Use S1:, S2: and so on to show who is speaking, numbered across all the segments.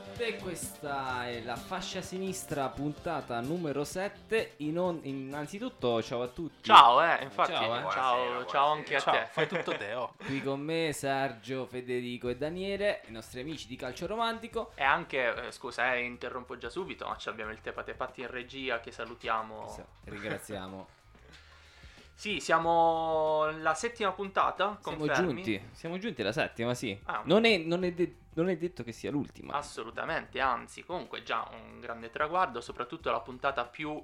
S1: a tutte. Questa è la fascia sinistra puntata numero 7. In on- innanzitutto, ciao a tutti.
S2: Ciao, eh, infatti,
S1: Ciao,
S2: ciao,
S1: eh.
S2: ciao,
S3: Buonasera,
S2: anche a
S3: buonasera.
S2: te.
S3: Fai tutto te, oh.
S1: Qui con me Sergio, Federico e Daniele, i nostri amici di Calcio Romantico.
S2: E anche, eh, scusa, eh, interrompo già subito, ma ci abbiamo il Tepate Patti in regia che salutiamo.
S1: Sa- Ringraziamo.
S2: Sì, siamo alla settima puntata,
S1: Siamo
S2: confermi?
S1: giunti, siamo giunti alla settima, sì.
S2: Ah.
S1: Non, è, non è de- non è detto che sia l'ultima.
S2: Assolutamente, anzi, comunque già un grande traguardo, soprattutto la puntata più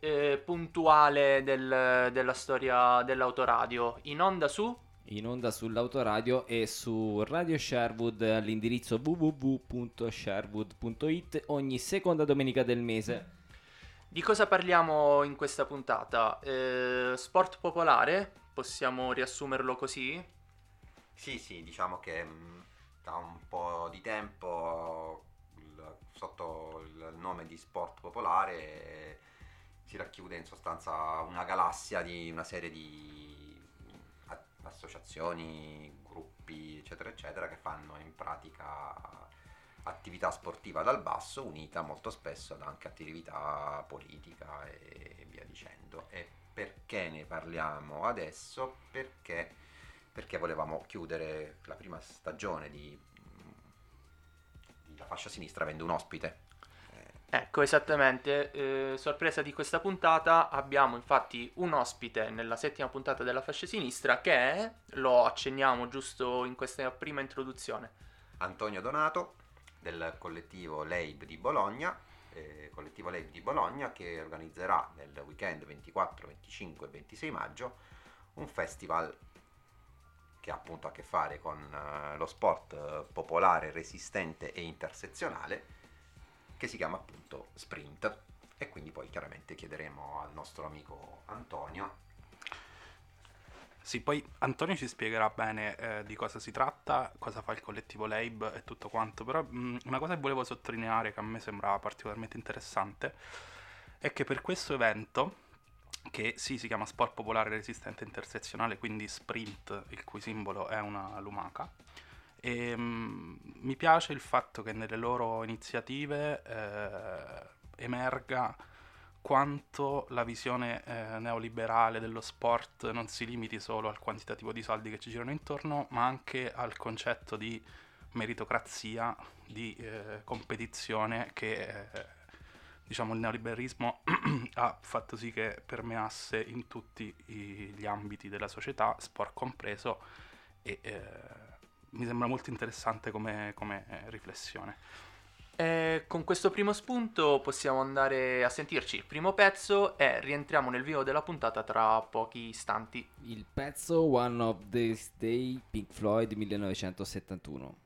S2: eh, puntuale del- della storia dell'autoradio. In onda su?
S1: In onda sull'autoradio e su Radio Sherwood all'indirizzo www.sherwood.it ogni seconda domenica del mese.
S2: Di cosa parliamo in questa puntata? Eh, sport popolare? Possiamo riassumerlo così?
S3: Sì, sì, diciamo che mh, da un po' di tempo sotto il nome di sport popolare eh, si racchiude in sostanza una galassia di una serie di a- associazioni, gruppi, eccetera, eccetera, che fanno in pratica attività sportiva dal basso unita molto spesso ad anche attività politica e via dicendo. E perché ne parliamo adesso? Perché perché volevamo chiudere la prima stagione di, di La fascia sinistra avendo un ospite. Eh,
S2: Ecco, esattamente, eh, sorpresa di questa puntata, abbiamo infatti un ospite nella settima puntata della fascia sinistra che è, lo accenniamo giusto in questa prima introduzione,
S3: Antonio Donato del collettivo Leib di Bologna, eh, collettivo Leib di Bologna che organizzerà nel weekend 24, 25 e 26 maggio un festival che ha appunto a che fare con eh, lo sport eh, popolare, resistente e intersezionale che si chiama appunto Sprint. E quindi poi chiaramente chiederemo al nostro amico Antonio
S4: Sì, poi Antonio ci spiegherà bene eh, di cosa si tratta, cosa fa il collettivo Leib e tutto quanto, però mh, una cosa che volevo sottolineare che a me sembrava particolarmente interessante è che per questo evento, che sì si chiama Sport Popolare Resistente Intersezionale, quindi Sprint, il cui simbolo è una lumaca, e, mh, mi piace il fatto che nelle loro iniziative eh, emerga quanto la visione eh, neoliberale dello sport non si limiti solo al quantitativo di soldi che ci girano intorno, ma anche al concetto di meritocrazia, di eh, competizione che eh, diciamo il neoliberismo ha fatto sì che permeasse in tutti i- gli ambiti della società, sport compreso, e eh, mi sembra molto interessante come, come, eh, riflessione.
S2: E con questo primo spunto possiamo andare a sentirci il primo pezzo e rientriamo nel vivo della puntata tra pochi istanti.
S1: Il pezzo One of These Day Pink Floyd 1971.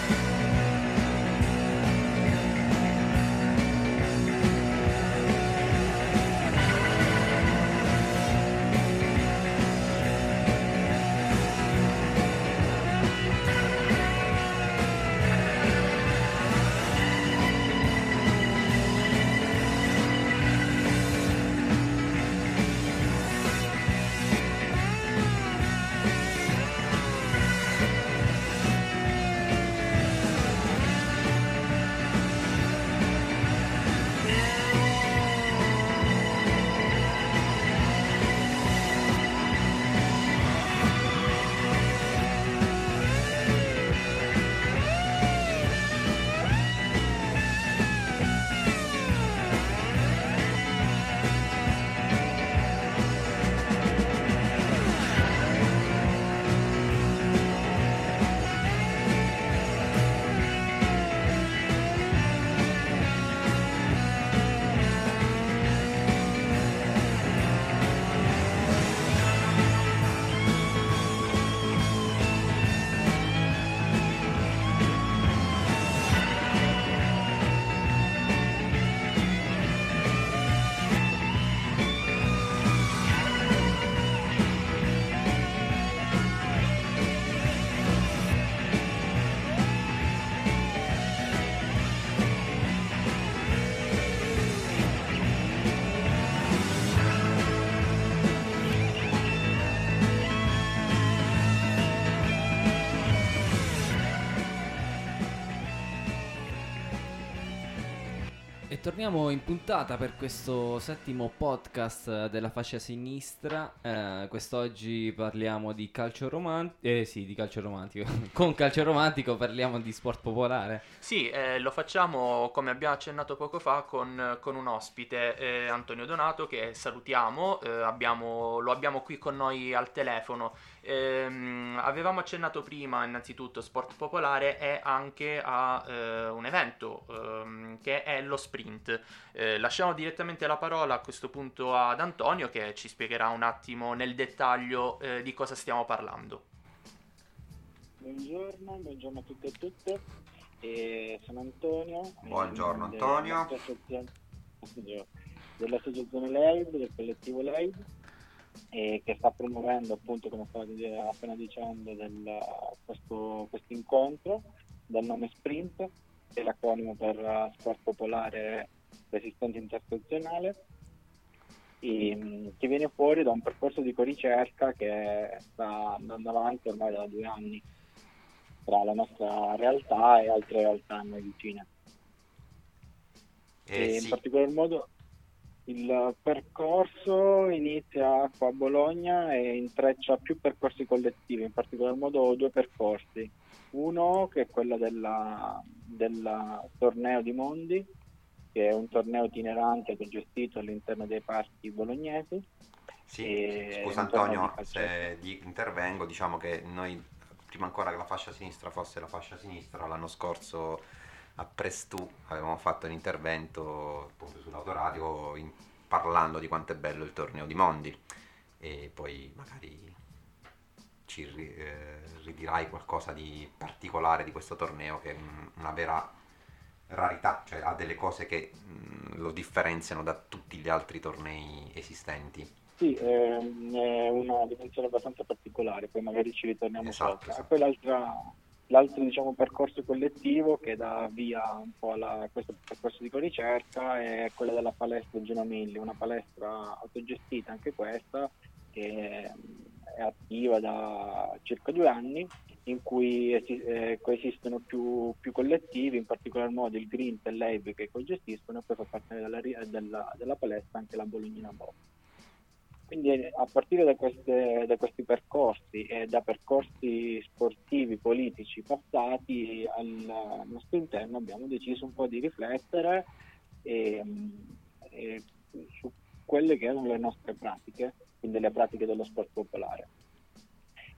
S1: Torniamo in puntata per questo settimo podcast della fascia sinistra. Eh, quest'oggi parliamo di calcio romantico. Eh sì, di calcio romantico. Con calcio romantico parliamo di sport popolare.
S2: Sì, eh, lo facciamo come abbiamo accennato poco fa con, con un ospite, eh, Antonio Donato, che salutiamo. Eh, abbiamo, lo abbiamo qui con noi al telefono. Ehm, avevamo accennato prima innanzitutto sport popolare e anche a eh, un evento ehm, che è lo sprint. Eh, lasciamo direttamente la parola a questo punto ad Antonio che ci spiegherà un attimo nel dettaglio eh, di cosa stiamo parlando.
S5: Buongiorno, buongiorno a tutti e a tutte. E sono Antonio.
S3: Buongiorno Antonio.
S5: Dell'associazione LEID, del collettivo LEID e che sta promuovendo appunto come stavo appena dicendo del, questo, incontro dal nome Sprint che è l'acronimo per Sport Popolare Resistenza Intersezionale e, che viene fuori da un percorso di ricerca che sta andando avanti ormai da due anni tra la nostra realtà e altre realtà a noi vicine. Eh, e sì. in particolar modo il percorso inizia qua a Bologna e intreccia più percorsi collettivi, in particolar modo due percorsi. Uno che è quello del torneo di Mondi, che è un torneo itinerante che è gestito all'interno dei parchi bolognesi.
S3: Sì, scusa Antonio se intervengo, diciamo che noi prima ancora che la fascia sinistra fosse la fascia sinistra, l'anno scorso a Prestù avevamo fatto un intervento appunto sull'autoradio in, parlando di quanto è bello il torneo di Mondi e poi magari ci eh, ridirai qualcosa di particolare di questo torneo che è una vera rarità, cioè ha delle cose che mh, lo differenziano da tutti gli altri tornei esistenti.
S5: Sì, ehm, è una dimensione abbastanza particolare, poi magari ci ritorniamo esatto, sopra. Esatto. Poi l'altra L'altro diciamo, percorso collettivo che dà via un po' a questo percorso di ricerca è quello della palestra Ginomilli, una palestra autogestita anche questa, che è attiva da circa due anni, in cui eh, coesistono più, più, collettivi, in particolar modo il Green e l'Abe che cogestiscono e poi fa parte della, della, della palestra anche la Bolognina Bob. Quindi a partire da, queste, da, questi percorsi e da percorsi sportivi, politici passati al nostro interno abbiamo deciso un po' di riflettere e, e su quelle che erano le nostre pratiche, quindi le pratiche dello sport popolare.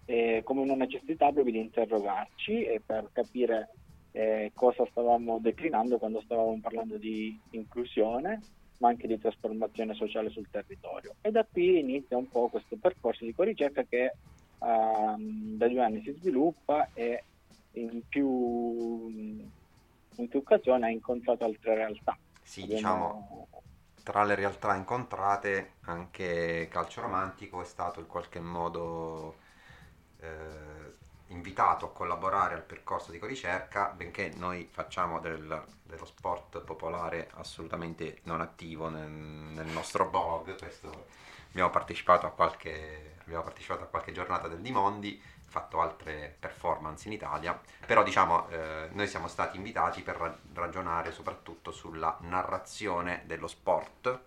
S5: E come una necessità proprio di interrogarci e per capire eh, cosa stavamo declinando quando stavamo parlando di inclusione ma anche di trasformazione sociale sul territorio. E da qui inizia un po' questo percorso di ricerca che um, da due anni si sviluppa e in più, in più occasioni ha incontrato altre realtà.
S3: Sì, Abbiamo... diciamo, tra le realtà incontrate anche Calcio Romantico è stato in qualche modo eh, invitato a collaborare al percorso di ricerca, benché noi facciamo del, dello sport popolare assolutamente non attivo nel, nel nostro blog, questo, abbiamo, partecipato a qualche, abbiamo partecipato a qualche giornata del Dimondi, fatto altre performance in Italia, però diciamo eh, noi siamo stati invitati per ragionare soprattutto sulla narrazione dello sport,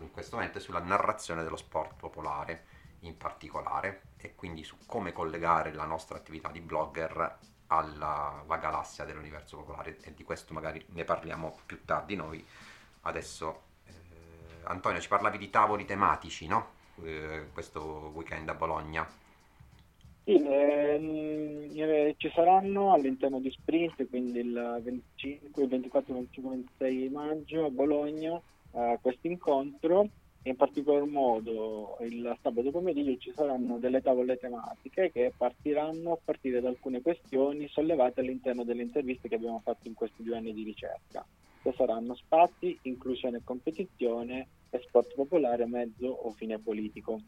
S3: in questo momento sulla narrazione dello sport popolare in particolare e quindi su come collegare la nostra attività di blogger alla, galassia dell'universo popolare e di questo magari ne parliamo più tardi noi. Adesso eh, Antonio ci parlavi di tavoli tematici, no? Eh, questo weekend a Bologna.
S5: Sì, ehm, eh, ci saranno all'interno di Sprint, quindi il 25, 24, 25, 26 maggio a Bologna, eh, questo incontro in particolar modo il sabato pomeriggio ci saranno delle tavole tematiche che partiranno a partire da alcune questioni sollevate all'interno delle interviste che abbiamo fatto in questi due anni di ricerca, che saranno spazi, inclusione e competizione e sport popolare, mezzo o fine politico.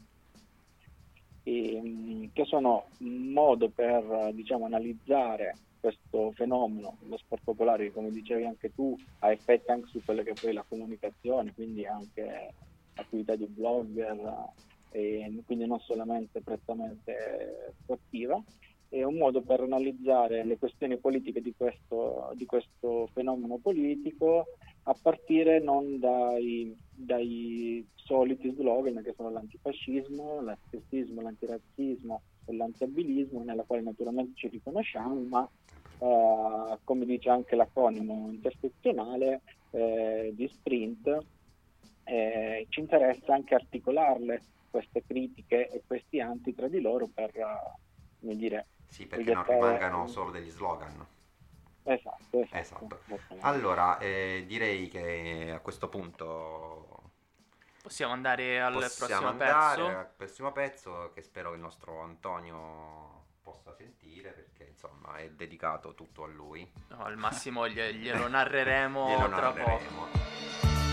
S5: E, mm, che sono un modo per diciamo, analizzare questo fenomeno, lo sport popolare, che come dicevi anche tu, ha effetti anche su quella che poi è la comunicazione, quindi anche attività di blogger e quindi non solamente prettamente sportiva. È un modo per analizzare le questioni politiche di questo, di questo fenomeno politico a partire non dai, dai soliti slogan che sono l'antifascismo, l'assessismo, l'antirazzismo e l'antiabilismo, nella quale naturalmente ci riconosciamo, ma eh, come dice anche l'acronimo intersezionale eh, di Sprint, eh, ci interessa anche articolarle queste critiche e questi anti tra di loro per, uh, come dire...
S3: Sì, perché non rimangano solo degli slogan.
S5: Esatto, esatto.
S3: esatto. Allora, eh, direi che a questo punto
S6: possiamo andare al
S3: possiamo
S6: prossimo
S3: andare
S6: pezzo.
S3: al prossimo pezzo che spero che il nostro Antonio possa sentire perché insomma è dedicato tutto a lui.
S6: No, al massimo glielo narreremo
S3: Glielo
S6: tra
S3: narreremo.
S6: poco.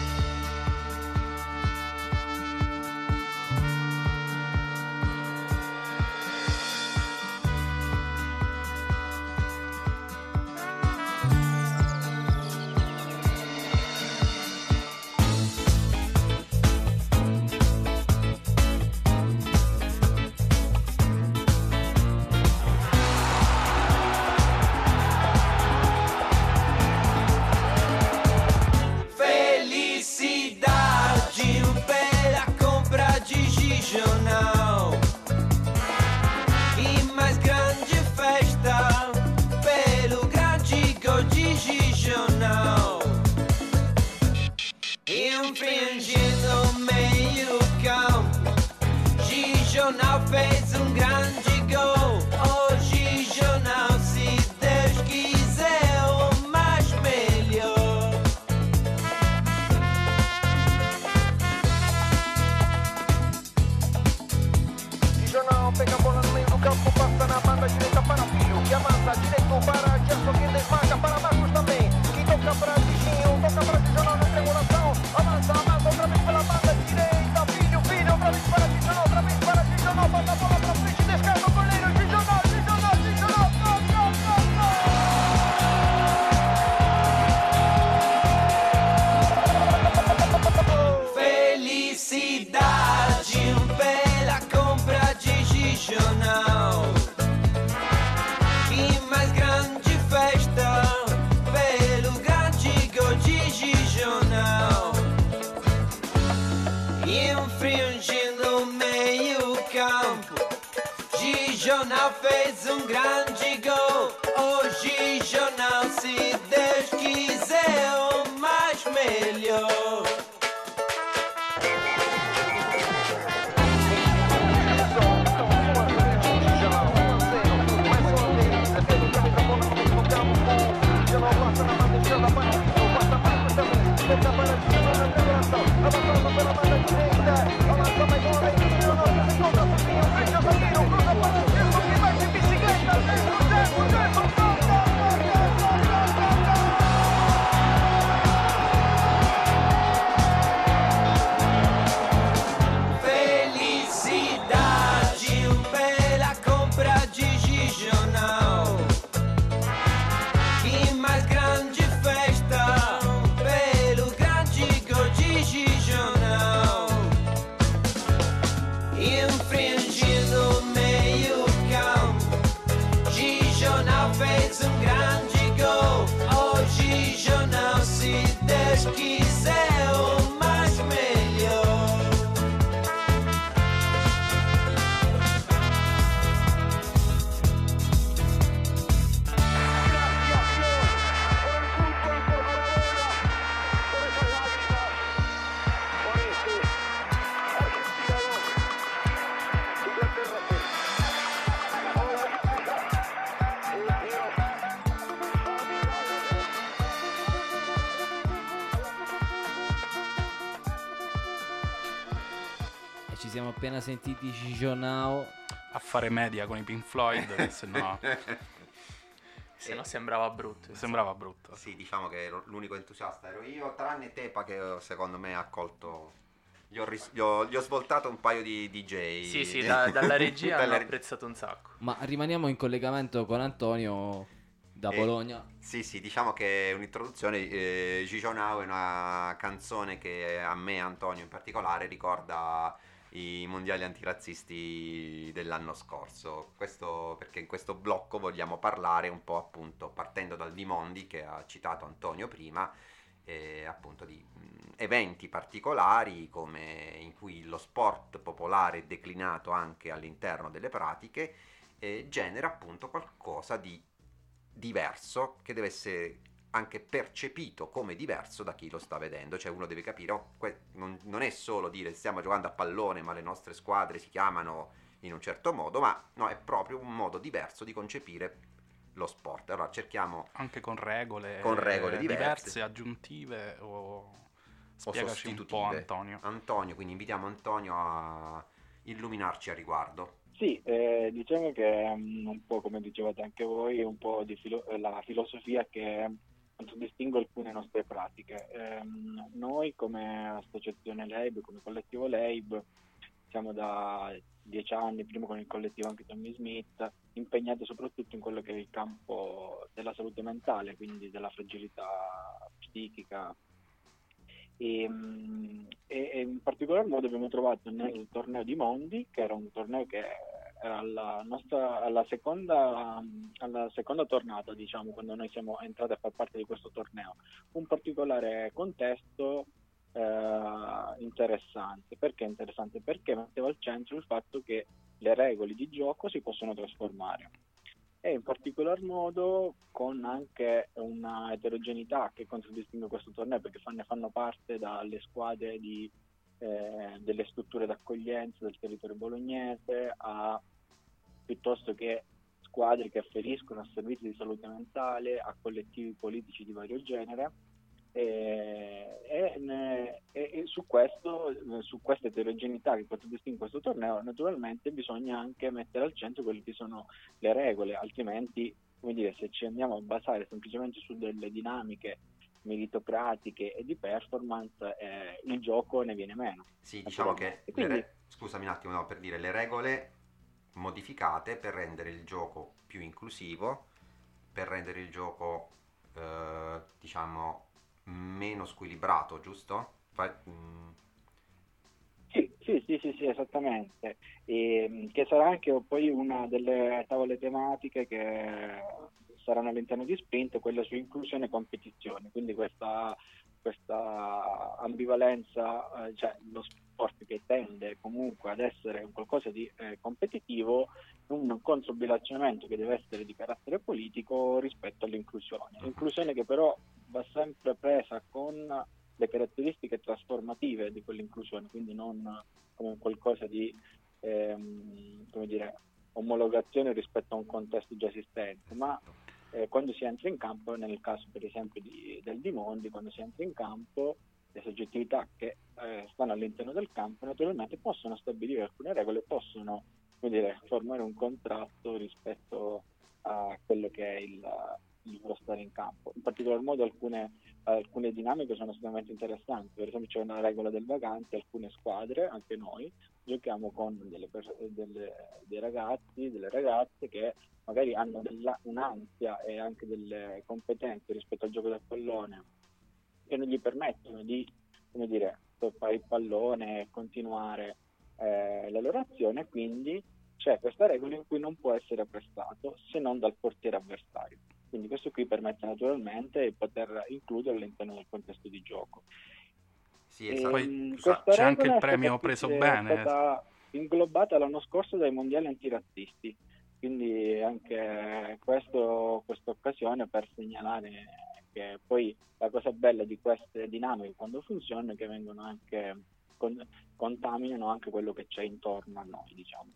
S7: fez um grande gol. Hoje jornal, se Deus quiser, o mais melhor.
S8: Esta para a semana de graça, avançando pela banda direita,
S7: ao lado da Maigona e
S1: siamo appena sentiti Gijonao.
S4: A fare media con i Pink Floyd, se no
S6: Se no sembrava brutto.
S4: sembrava brutto.
S3: Sì, diciamo che ero l'unico entusiasta ero io, tranne Tepa che secondo me ha colto... Gli ho, ris- gli ho- gli ho svoltato un paio di DJ.
S6: Sì, sì, da- dalla regia hanno
S3: re-
S6: apprezzato un sacco.
S1: Ma rimaniamo in collegamento con Antonio da
S3: Eh,
S1: Bologna.
S3: Sì, sì, diciamo che è un'introduzione. Eh, Gigio Now è una canzone che a me, Antonio in particolare, ricorda i mondiali antirazzisti dell'anno scorso. Questo perché in questo blocco vogliamo parlare un po' appunto partendo dal Dimondi che ha citato Antonio prima eh, appunto di eventi particolari come in cui lo sport popolare è declinato anche all'interno delle pratiche eh, genera appunto qualcosa di diverso che deve essere anche percepito come diverso da chi lo sta vedendo, cioè uno deve capire, oh, que- non, non, è solo dire stiamo giocando a pallone ma le nostre squadre si chiamano in un certo modo, ma no, è proprio un modo diverso di concepire lo sport. Allora cerchiamo...
S4: Anche con regole,
S3: con regole diverse,
S4: diverse aggiuntive o... Spiegaci un po' Antonio.
S3: Antonio, quindi invitiamo Antonio a illuminarci a riguardo.
S5: Sì, eh, diciamo che um, un po' come dicevate anche voi, un po' di filo- la filosofia che contraddistingue alcune nostre pratiche. Eh, noi come associazione LEIB, come collettivo LEIB, siamo da dieci anni, prima con il collettivo anche Tommy Smith, impegnati soprattutto in quello che è il campo della salute mentale, quindi della fragilità psichica. E, e, e in particolar modo abbiamo trovato nel torneo di Mondi, che era un torneo che alla, nostra, alla, seconda, alla seconda tornata, diciamo, quando noi siamo entrati a far parte di questo torneo, un particolare contesto eh, interessante. Perché interessante? Perché metteva al centro il fatto che le regole di gioco si possono trasformare e in particolar modo con anche una eterogeneità che contraddistingue questo torneo perché ne fanno parte dalle squadre di, eh, delle strutture d'accoglienza del territorio bolognese a piuttosto che squadre che afferiscono a servizi di salute mentale, a collettivi politici di vario genere. E, e, e, su, questo, su questa eterogeneità che contraddistingue questo torneo, naturalmente bisogna anche mettere al centro quelle che sono le regole, altrimenti come dire, se ci andiamo a basare semplicemente su delle dinamiche meritocratiche e di performance, eh, il gioco ne viene meno.
S3: Sì, diciamo che, quindi... re... scusami un attimo, no, per dire le regole modificate per rendere il gioco più inclusivo, per rendere il gioco, eh, diciamo, meno squilibrato, giusto? Fa... Mm.
S5: Sì, sì, sì, sì, esattamente. E, mm, che sarà anche poi una delle tavole tematiche che saranno all'interno di Sprint, quella su inclusione e competizione. Quindi questa, questa ambivalenza, eh, cioè lo sport che tende comunque ad essere qualcosa di eh, competitivo, un controbilanciamento che deve essere di carattere politico rispetto all'inclusione. L'inclusione che però va sempre presa con le caratteristiche trasformative di quell'inclusione, quindi non come qualcosa di ehm, come dire, omologazione rispetto a un contesto già esistente, ma eh, quando si entra in campo, nel caso per esempio di, del Dimondi, quando si entra in campo, le soggettività che eh, stanno all'interno del campo naturalmente possono stabilire alcune regole, possono dire, formare un contratto rispetto a quello che è il, il loro stare in campo. In particolar modo alcune, alcune dinamiche sono estremamente interessanti, per esempio c'è una regola del vagante, alcune squadre, anche noi, giochiamo con delle, delle, dei ragazzi, delle ragazze che magari hanno della, un'ansia e anche delle competenze rispetto al gioco del pallone che non gli permettono di come dire, toppare il pallone e continuare eh, la loro azione, quindi c'è questa regola in cui non può essere prestato se non dal portiere avversario. Quindi questo qui permette naturalmente di poter includerlo all'interno del contesto di gioco.
S4: Sì, esatto. Poi c'è anche il premio preso bene.
S5: È stata inglobata l'anno scorso dai mondiali antirazzisti, quindi anche questa occasione per segnalare che poi la cosa bella di queste dinamiche quando funzionano è che vengono anche con, contaminano anche quello che c'è intorno a noi, diciamo.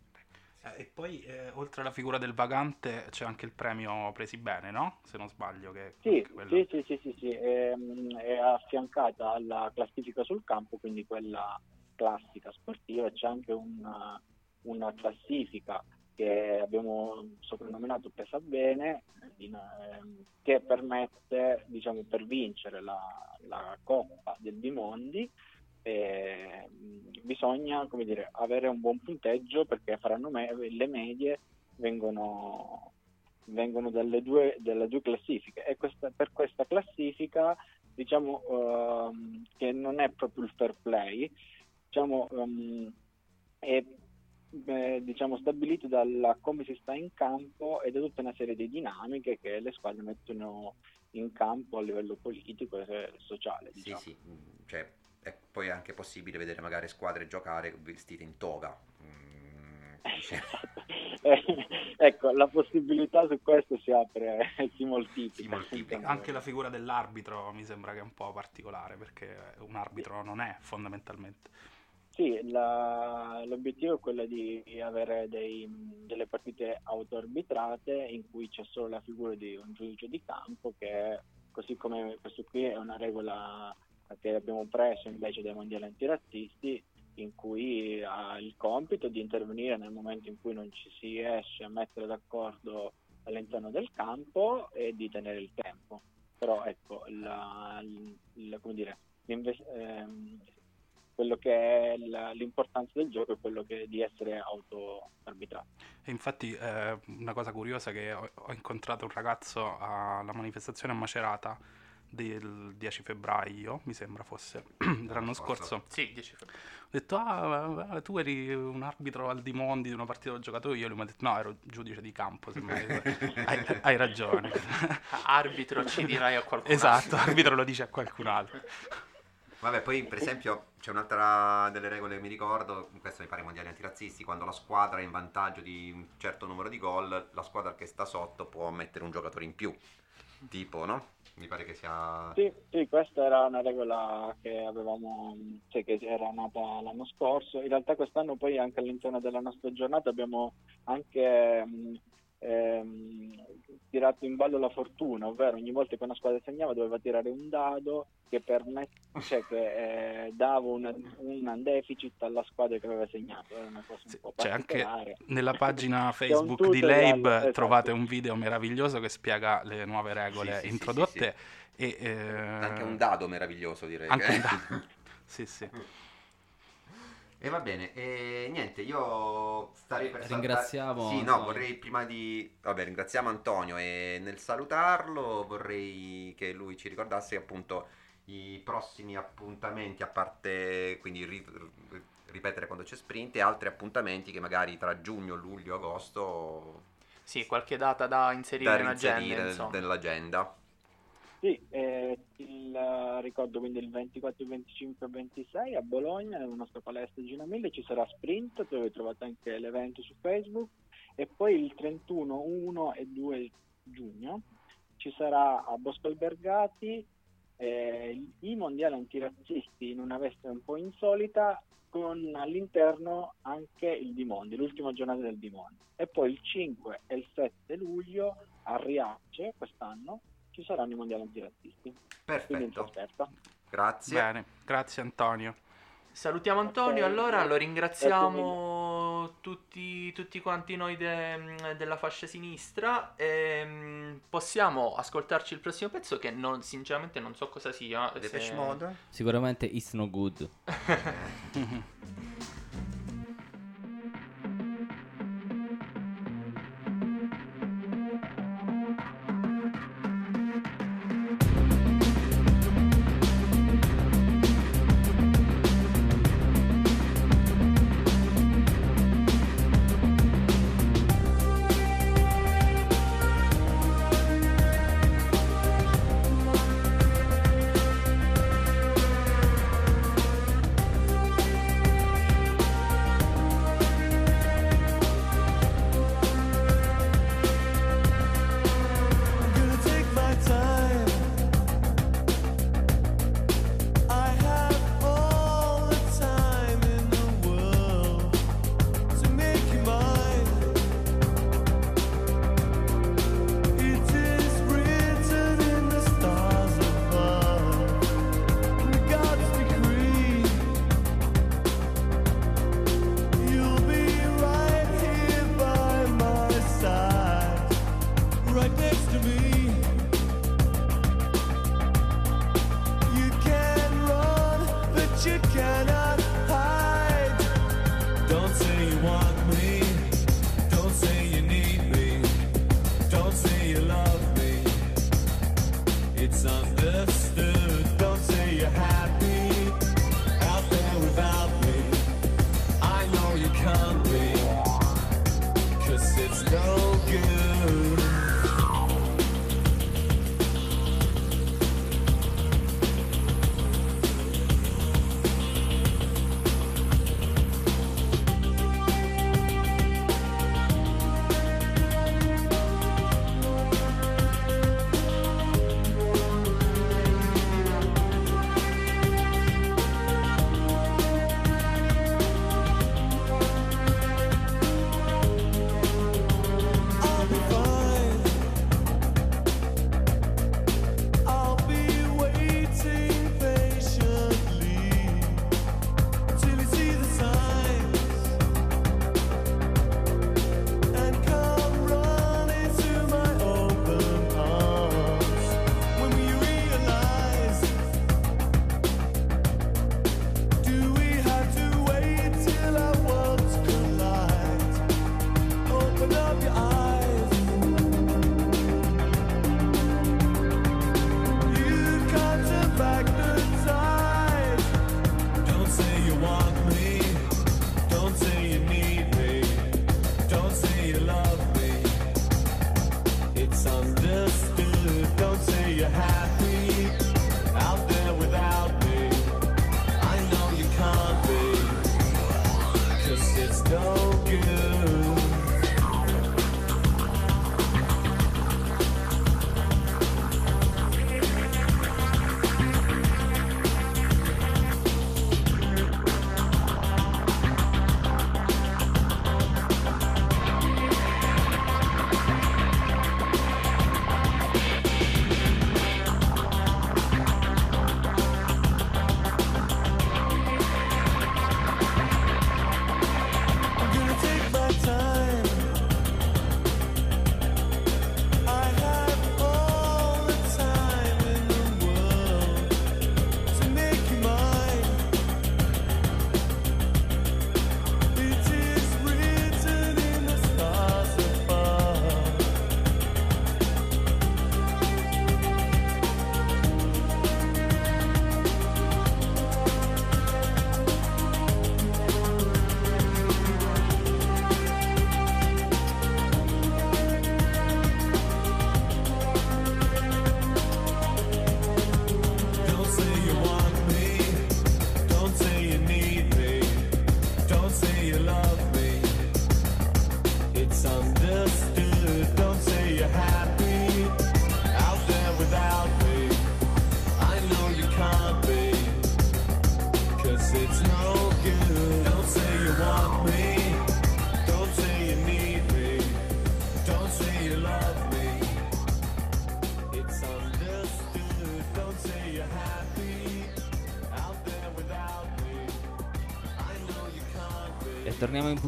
S4: Eh, e poi eh, oltre alla figura del vagante c'è anche il premio Presi Bene, no? Se non sbaglio. Che
S5: sì, quello... sì, sì, sì, sì, sì. È, è, affiancata alla classifica sul campo, quindi quella classica sportiva, c'è anche una, una classifica che abbiamo soprannominato Pesa Bene, in, eh, che permette, diciamo, per vincere la, la Coppa del Bimondi, eh, bisogna come dire, avere un buon punteggio perché faranno me- le medie vengono, vengono dalle, due, dalle, due, classifiche e questa, per questa classifica diciamo uh, che non è proprio il fair play diciamo um, è eh, diciamo, stabilito da come si sta in campo e da tutta una serie di dinamiche che le squadre mettono in campo a livello politico e sociale.
S3: Sì,
S5: Diciamo.
S3: sì, mm, cioè, è poi anche possibile vedere magari squadre giocare vestite in toga. Mm,
S5: ecco, la possibilità su questo si apre, si moltiplica.
S3: Si moltiplica.
S4: Anche la figura dell'arbitro mi sembra che è un po' particolare perché un arbitro non è fondamentalmente.
S5: Sì, la- l'obiettivo è quello di avere dei- delle partite auto-arbitrate in cui c'è solo la figura di un giudice di campo che, così come questo qui è una regola che abbiamo preso invece dai mondiali antirazzisti, in cui ha il compito di intervenire nel momento in cui non ci si riesce a mettere d'accordo all'interno del campo e di tenere il tempo. Però ecco, la- come dire, ehm, quello che è la- l'importanza del gioco è quello che di essere auto-arbitrato.
S4: E infatti eh, una cosa curiosa è che ho, ho incontrato un ragazzo alla manifestazione a Macerata del 10 febbraio, mi sembra fosse, dell'anno
S3: scorso.
S2: Sì, 10 febbraio.
S4: Ho detto, ah, tu eri un arbitro al Dimondi di una partita dove ho giocato io. Lui mi ha detto, no, ero giudice di campo. sembra che- hai, hai ragione.
S2: Arbitro ci dirai a qualcuno.
S4: esatto, arbitro lo dice a qualcun altro.
S3: Vabbè, poi per esempio c'è un'altra delle regole che mi ricordo, questo mi pare ai mondiali antirazzisti, quando la squadra è in vantaggio di un certo numero di gol, la squadra che sta sotto può mettere un giocatore in più. Tipo, no? Mi pare che sia...
S5: Sì, sì, questa era una regola che avevamo, cioè che era nata l'anno scorso. In realtà quest'anno poi anche all'interno della nostra giornata abbiamo anche mh, ehm, tirato in ballo la fortuna, ovvero ogni volta che una squadra segnava doveva tirare un dado che, permette, cioè che eh, dava un deficit alla squadra che aveva segnato. Era una cosa un
S4: Sì,
S5: po'
S4: c'è anche
S5: particolare.
S4: nella pagina Facebook di Leib
S5: esatto.
S4: trovate un video meraviglioso che spiega le nuove regole
S3: Sì, sì, sì,
S4: introdotte e eh,
S3: Anche un dado meraviglioso direi.
S4: anche
S3: che-
S4: un dado. sì, sì.
S3: E va bene, e niente, io starei per salutare-
S1: Ringraziamo
S3: Sì, no, vorrei prima di... Vabbè, ringraziamo Antonio e nel salutarlo vorrei che lui ci ricordasse appunto i prossimi appuntamenti, a parte quindi ri- ri- ripetere quando c'è sprint e altri appuntamenti che magari tra giugno, luglio, agosto
S2: Sì, qualche data da inserire
S3: da
S2: in agenda,
S3: inserire
S2: insomma.
S3: nell'agenda.
S5: Sì, eh, il, eh, ricordo quindi il 24, il 25 e il 26 a Bologna, nella nostra palestra Gina Mille, ci sarà Sprint, dove trovate anche l'evento su Facebook, e poi il 31, 1 e 2 giugno ci sarà a Bosco Albergati eh, i mondiali antirazzisti in una veste un po' insolita, con all'interno anche il Dimondi, l'ultima giornata del Dimondi. E poi il 5 e il 7 luglio a Riace, quest'anno, ci saranno i mondiali antirazzisti.
S3: Perfetto, grazie.
S4: Bene, grazie Antonio.
S2: Salutiamo Antonio,
S5: Ok,
S2: allora lo ringraziamo tutti, tutti quanti noi de- della fascia sinistra. Ehm, possiamo ascoltarci il prossimo pezzo che non- sinceramente non so cosa sia.
S3: Depeche
S2: se-
S3: Mode?
S1: Sicuramente It's No Good.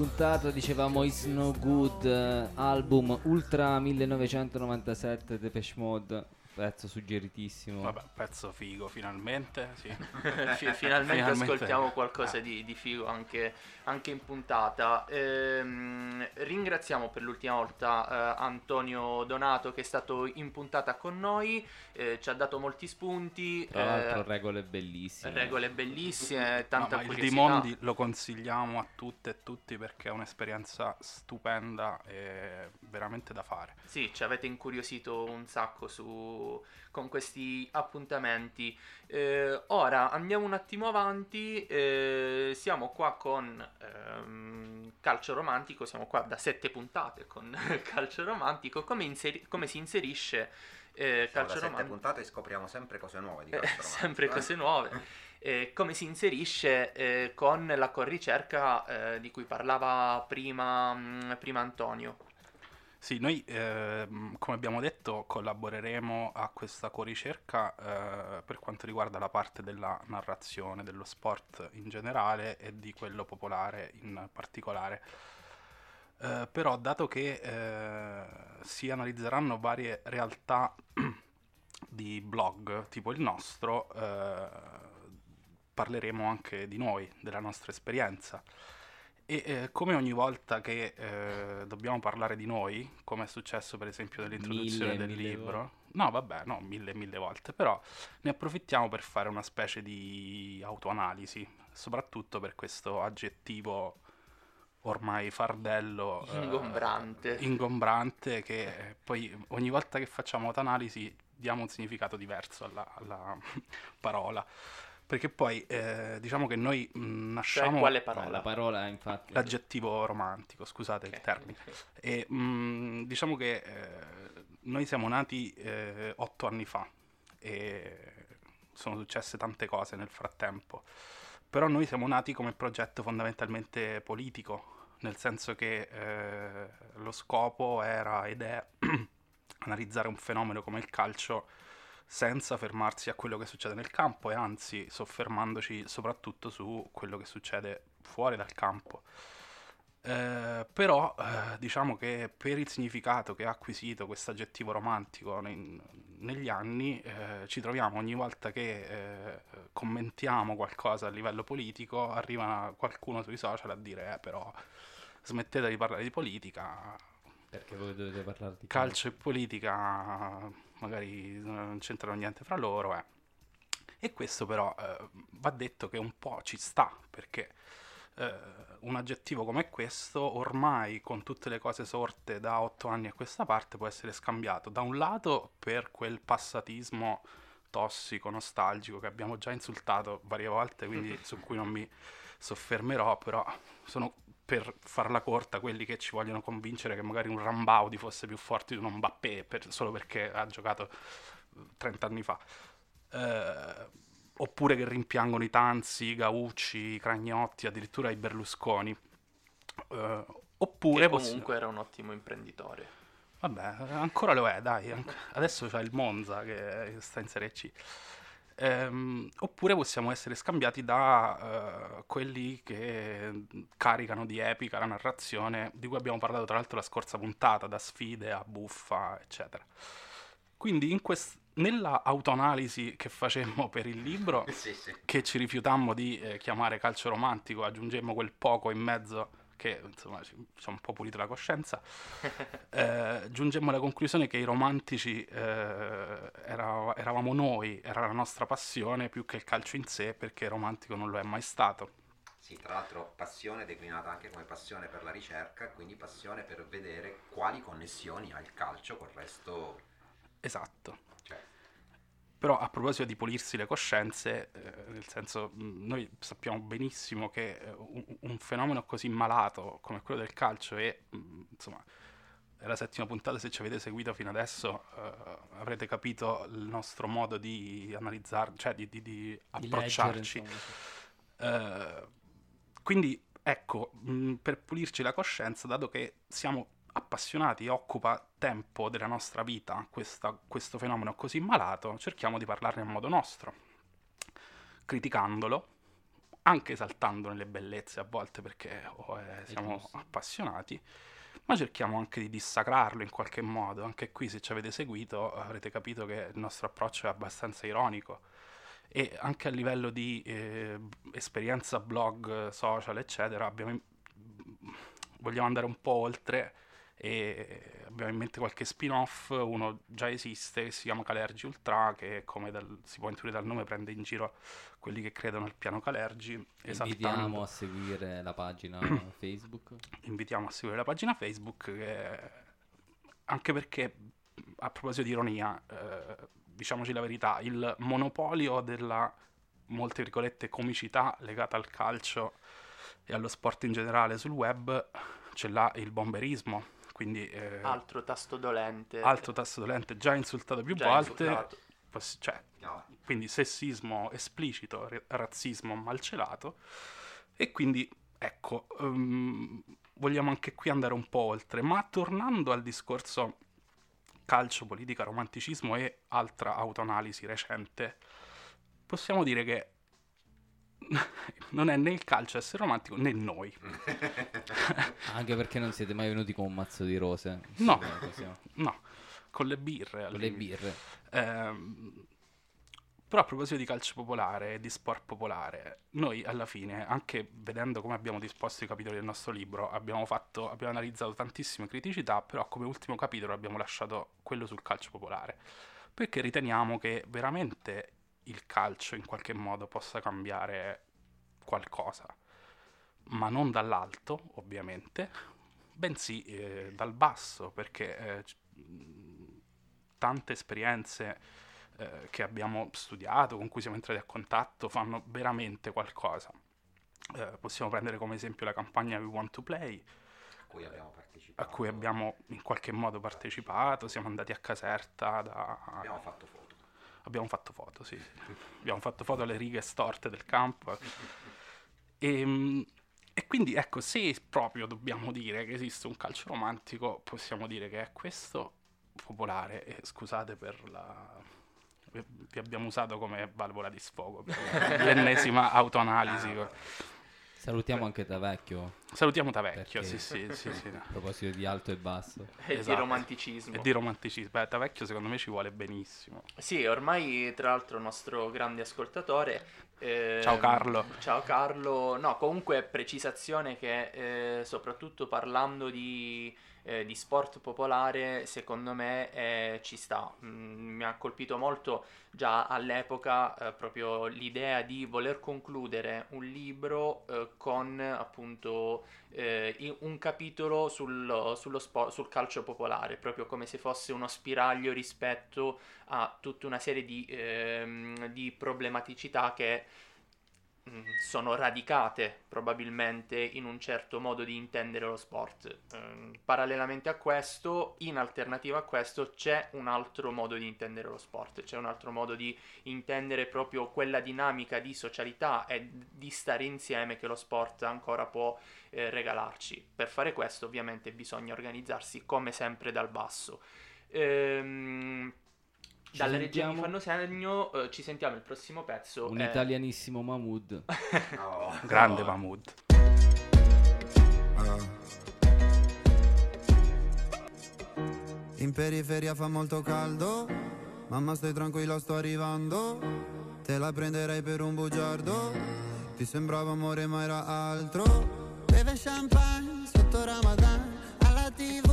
S1: puntata, dicevamo It's No Good, eh, album Ultra 1997 Depeche Mode, pezzo suggeritissimo.
S4: Vabbè, pezzo figo, finalmente. Sì.
S2: Fi- finalmente,
S4: Finalmente.
S2: ascoltiamo qualcosa
S4: Eh.
S2: di, di figo anche, anche in puntata. Ehm, ringraziamo per l'ultima volta eh, Antonio Donato che è stato in puntata con noi, eh, ci ha dato molti spunti,
S1: Tra l'altro
S2: eh,
S1: regole bellissime.
S2: regole bellissime, tanta
S4: No, ma il
S2: curiosità.
S4: Dimondi lo consigliamo a tutte e tutti perché è un'esperienza stupenda e veramente da fare.
S2: Sì, ci avete incuriosito un sacco su, con questi appuntamenti. Eh, ora andiamo un attimo avanti. eh, siamo qua con ehm, Calcio Romantico. Siamo qua da sette puntate con Calcio Romantico. Come, inseri- come si inserisce eh,
S3: Siamo
S2: Calcio
S3: sette
S2: Romantico?
S3: puntate scopriamo sempre cose nuove di
S2: Eh,
S3: calcio
S2: sempre
S3: romantico,
S2: cose
S3: eh.
S2: nuove. Eh, come si inserisce eh, con la corricerca eh, di cui parlava prima, mh, prima Antonio?
S4: Sì, noi ehm, come abbiamo detto collaboreremo a questa coricerca eh, per quanto riguarda la parte della narrazione dello sport in generale e di quello popolare in particolare. Eh, però dato che eh, si analizzeranno varie realtà di blog tipo il nostro, eh, parleremo anche di noi, della nostra esperienza. E eh, come ogni volta che eh, dobbiamo parlare di noi, come è successo per esempio nell'introduzione
S1: Mille,
S4: del
S1: mille
S4: libro, no vabbè, no, mille mille volte, però ne approfittiamo per fare una specie di autoanalisi, soprattutto per questo aggettivo ormai fardello eh,
S2: Ingombrante.
S4: ingombrante che eh, poi ogni volta che facciamo autoanalisi diamo un significato diverso alla, alla parola. Perché poi eh, diciamo che noi mh,
S2: Cioè,
S4: nasciamo
S2: quale
S1: No,
S2: parola?
S1: la parola infatti
S4: l'aggettivo romantico, scusate il
S2: Ok.
S4: termine. E mh, diciamo che eh, noi siamo nati eh, otto anni fa e sono successe tante cose nel frattempo. Però noi siamo nati come progetto fondamentalmente politico, nel senso che eh, lo scopo era ed è analizzare un fenomeno come il calcio senza fermarsi a quello che succede nel campo e anzi soffermandoci soprattutto su quello che succede fuori dal campo. Eh, però eh, diciamo che per il significato che ha acquisito questo aggettivo romantico nei- negli anni eh, ci troviamo ogni volta che eh, commentiamo qualcosa a livello politico arriva qualcuno sui social a dire eh, però smettete di parlare di politica
S1: perché voi dovete parlare di
S4: calcio e politica magari non c'entrano niente fra loro eh. e questo però eh, va detto che un po' ci sta perché eh, un aggettivo come questo ormai con tutte le cose sorte da otto anni a questa parte può essere scambiato da un lato per quel passatismo tossico, nostalgico che abbiamo già insultato varie volte, quindi su cui non mi soffermerò, però sono per farla corta quelli che ci vogliono convincere che magari un Rambaudi fosse più forte di un Mbappé per- solo perché ha giocato eh, 30 anni fa. Eh, oppure che rimpiangono i Tanzi, i Gaucci, i Cragnotti, addirittura i Berlusconi. Eh, oppure
S2: Che
S4: possi-
S2: comunque era un ottimo imprenditore.
S4: Vabbè, ancora lo è, dai. Adesso c'è il Monza che sta in Serie C. Ehm, oppure possiamo essere scambiati da eh, quelli che caricano di epica la narrazione, di cui abbiamo parlato tra l'altro la scorsa puntata, da sfide a buffa, eccetera. Quindi in quest- nella autoanalisi che facemmo per il libro,
S3: Sì, sì.
S4: che ci rifiutammo di eh, chiamare calcio romantico, aggiungemmo quel poco in mezzo che insomma ci, ha un po' pulito la coscienza, eh, giungemmo alla conclusione che i romantici eh, era- eravamo noi, era la nostra passione più che il calcio in sé, perché romantico non lo è mai stato.
S3: Sì, tra l'altro passione declinata anche come passione per la ricerca, quindi passione per vedere quali connessioni ha il calcio col resto.
S4: Esatto. Però a proposito di pulirsi le coscienze, eh, nel senso, mh, noi sappiamo benissimo che eh, un, un fenomeno così malato come quello del calcio e, mh, insomma, è la settima puntata, se ci avete seguito fino adesso eh, avrete capito il nostro modo di analizzare, cioè di, di- di
S1: Di
S4: approcciarci.
S1: leggere, insomma, sì.
S4: Eh, quindi ecco, mh, per pulirci la coscienza, dato che siamo appassionati occupa tempo della nostra vita questa- questo fenomeno così malato, cerchiamo di parlarne a modo nostro, criticandolo, anche esaltandone le bellezze a volte perché oh, eh, siamo appassionati, ma cerchiamo anche di dissacrarlo in qualche modo. Anche qui, se ci avete seguito, avrete capito che il nostro approccio è abbastanza ironico e anche a livello di eh, esperienza blog, social, eccetera, abbiamo vogliamo andare un po' oltre e abbiamo in mente qualche spin-off, uno già esiste che si chiama Calergi Ultra, che come dal- si può intuire dal nome prende in giro quelli che credono al piano Calergi,
S1: Invitiamo a seguire la pagina Facebook.
S4: invitiamo a seguire la pagina Facebook, che- anche perché, a proposito di ironia, eh, diciamoci la verità, il monopolio della, molte virgolette, comicità legata al calcio e allo sport in generale sul web ce l'ha il bomberismo, quindi eh,
S2: Altro tasto dolente.
S4: altro tasto dolente già insultato più
S2: Già
S4: volte,
S2: insultato.
S4: poss- cioè,
S3: no,
S4: quindi sessismo esplicito, ra- razzismo malcelato e quindi ecco, ehm, vogliamo anche qui andare un po' oltre, ma tornando al discorso calcio, politica, romanticismo e altra autoanalisi recente, possiamo dire che non è né il calcio essere romantico né noi.
S1: Anche perché non siete mai venuti con un mazzo di rose.
S4: No.
S1: Possiamo-
S4: No, con le birre.
S1: Con le birre.
S4: Ehm, però a proposito di calcio popolare e di sport popolare, noi alla fine, anche vedendo come abbiamo disposto i capitoli del nostro libro, abbiamo, fatto, abbiamo analizzato tantissime criticità, però come ultimo capitolo abbiamo lasciato quello sul calcio popolare, perché riteniamo che veramente il calcio in qualche modo possa cambiare qualcosa, ma non dall'alto, ovviamente, bensì eh, dal basso, perché eh, tante esperienze eh, che abbiamo studiato, con cui siamo entrati a contatto, fanno veramente qualcosa. Eh, possiamo prendere come esempio la campagna We Want to Play,
S3: a cui abbiamo
S4: in qualche modo partecipato, siamo andati a Caserta, da...
S3: Abbiamo fatto foto.
S4: Abbiamo fatto foto, sì, abbiamo fatto foto alle righe storte del campo. E, e quindi ecco, se proprio dobbiamo dire che esiste un calcio romantico, possiamo dire che è questo popolare. E scusate per la... vi- Vi abbiamo usato come valvola di sfogo per l'ennesima autoanalisi.
S1: Salutiamo anche da vecchio.
S4: Salutiamo Tavecchio,
S1: Perché-
S4: sì, sì, sì, sì.
S1: A proposito di alto e basso.
S2: E di
S4: Esatto.
S2: romanticismo.
S4: E di romanticismo. Beh, Tavecchio secondo me ci vuole benissimo.
S2: Sì, ormai tra l'altro il nostro grande ascoltatore. ehm,
S4: Ciao Carlo.
S2: Ciao Carlo. No, comunque precisazione che eh, soprattutto parlando di eh, di sport popolare, secondo me eh, ci sta. Mm, mi ha colpito molto già all'epoca eh, proprio l'idea di voler concludere un libro eh, con appunto eh, un capitolo sul, sullo sport, sul calcio popolare, proprio come se fosse uno spiraglio rispetto a tutta una serie di, ehm, di problematicità che sono radicate probabilmente in un certo modo di intendere lo sport. Ehm, parallelamente a questo, in alternativa a questo, c'è un altro modo di intendere lo sport, c'è un altro modo di intendere proprio quella dinamica di socialità e di stare insieme che lo sport ancora può eh, regalarci. Per fare questo, ovviamente, bisogna organizzarsi come sempre dal basso. Ehm,
S1: Ci
S2: dalle regioni
S1: sentiamo-
S2: fanno segno, eh, ci sentiamo il prossimo pezzo.
S1: Un
S2: eh,
S1: italianissimo Mahmood.
S3: No.
S4: Grande
S3: No.
S4: Mahmood.
S9: In periferia fa molto caldo, mamma stai tranquilla sto arrivando, te la prenderei per un bugiardo, ti sembrava amore ma era altro. Beve champagne sotto Ramadan, alla tv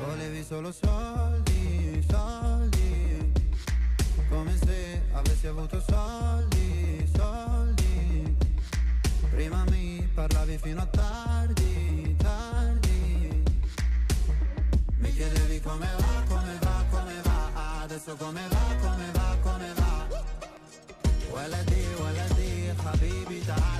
S9: volevi solo soldi, soldi. Come se avessi avuto soldi, soldi. Prima mi parlavi fino a tardi, tardi. Mi chiedevi come va, come va, come va Adesso come va, come va, come va ولدي ولدي حبيبي تعالي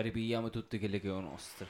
S1: Ripigliamo tutte quelle che ho nostre.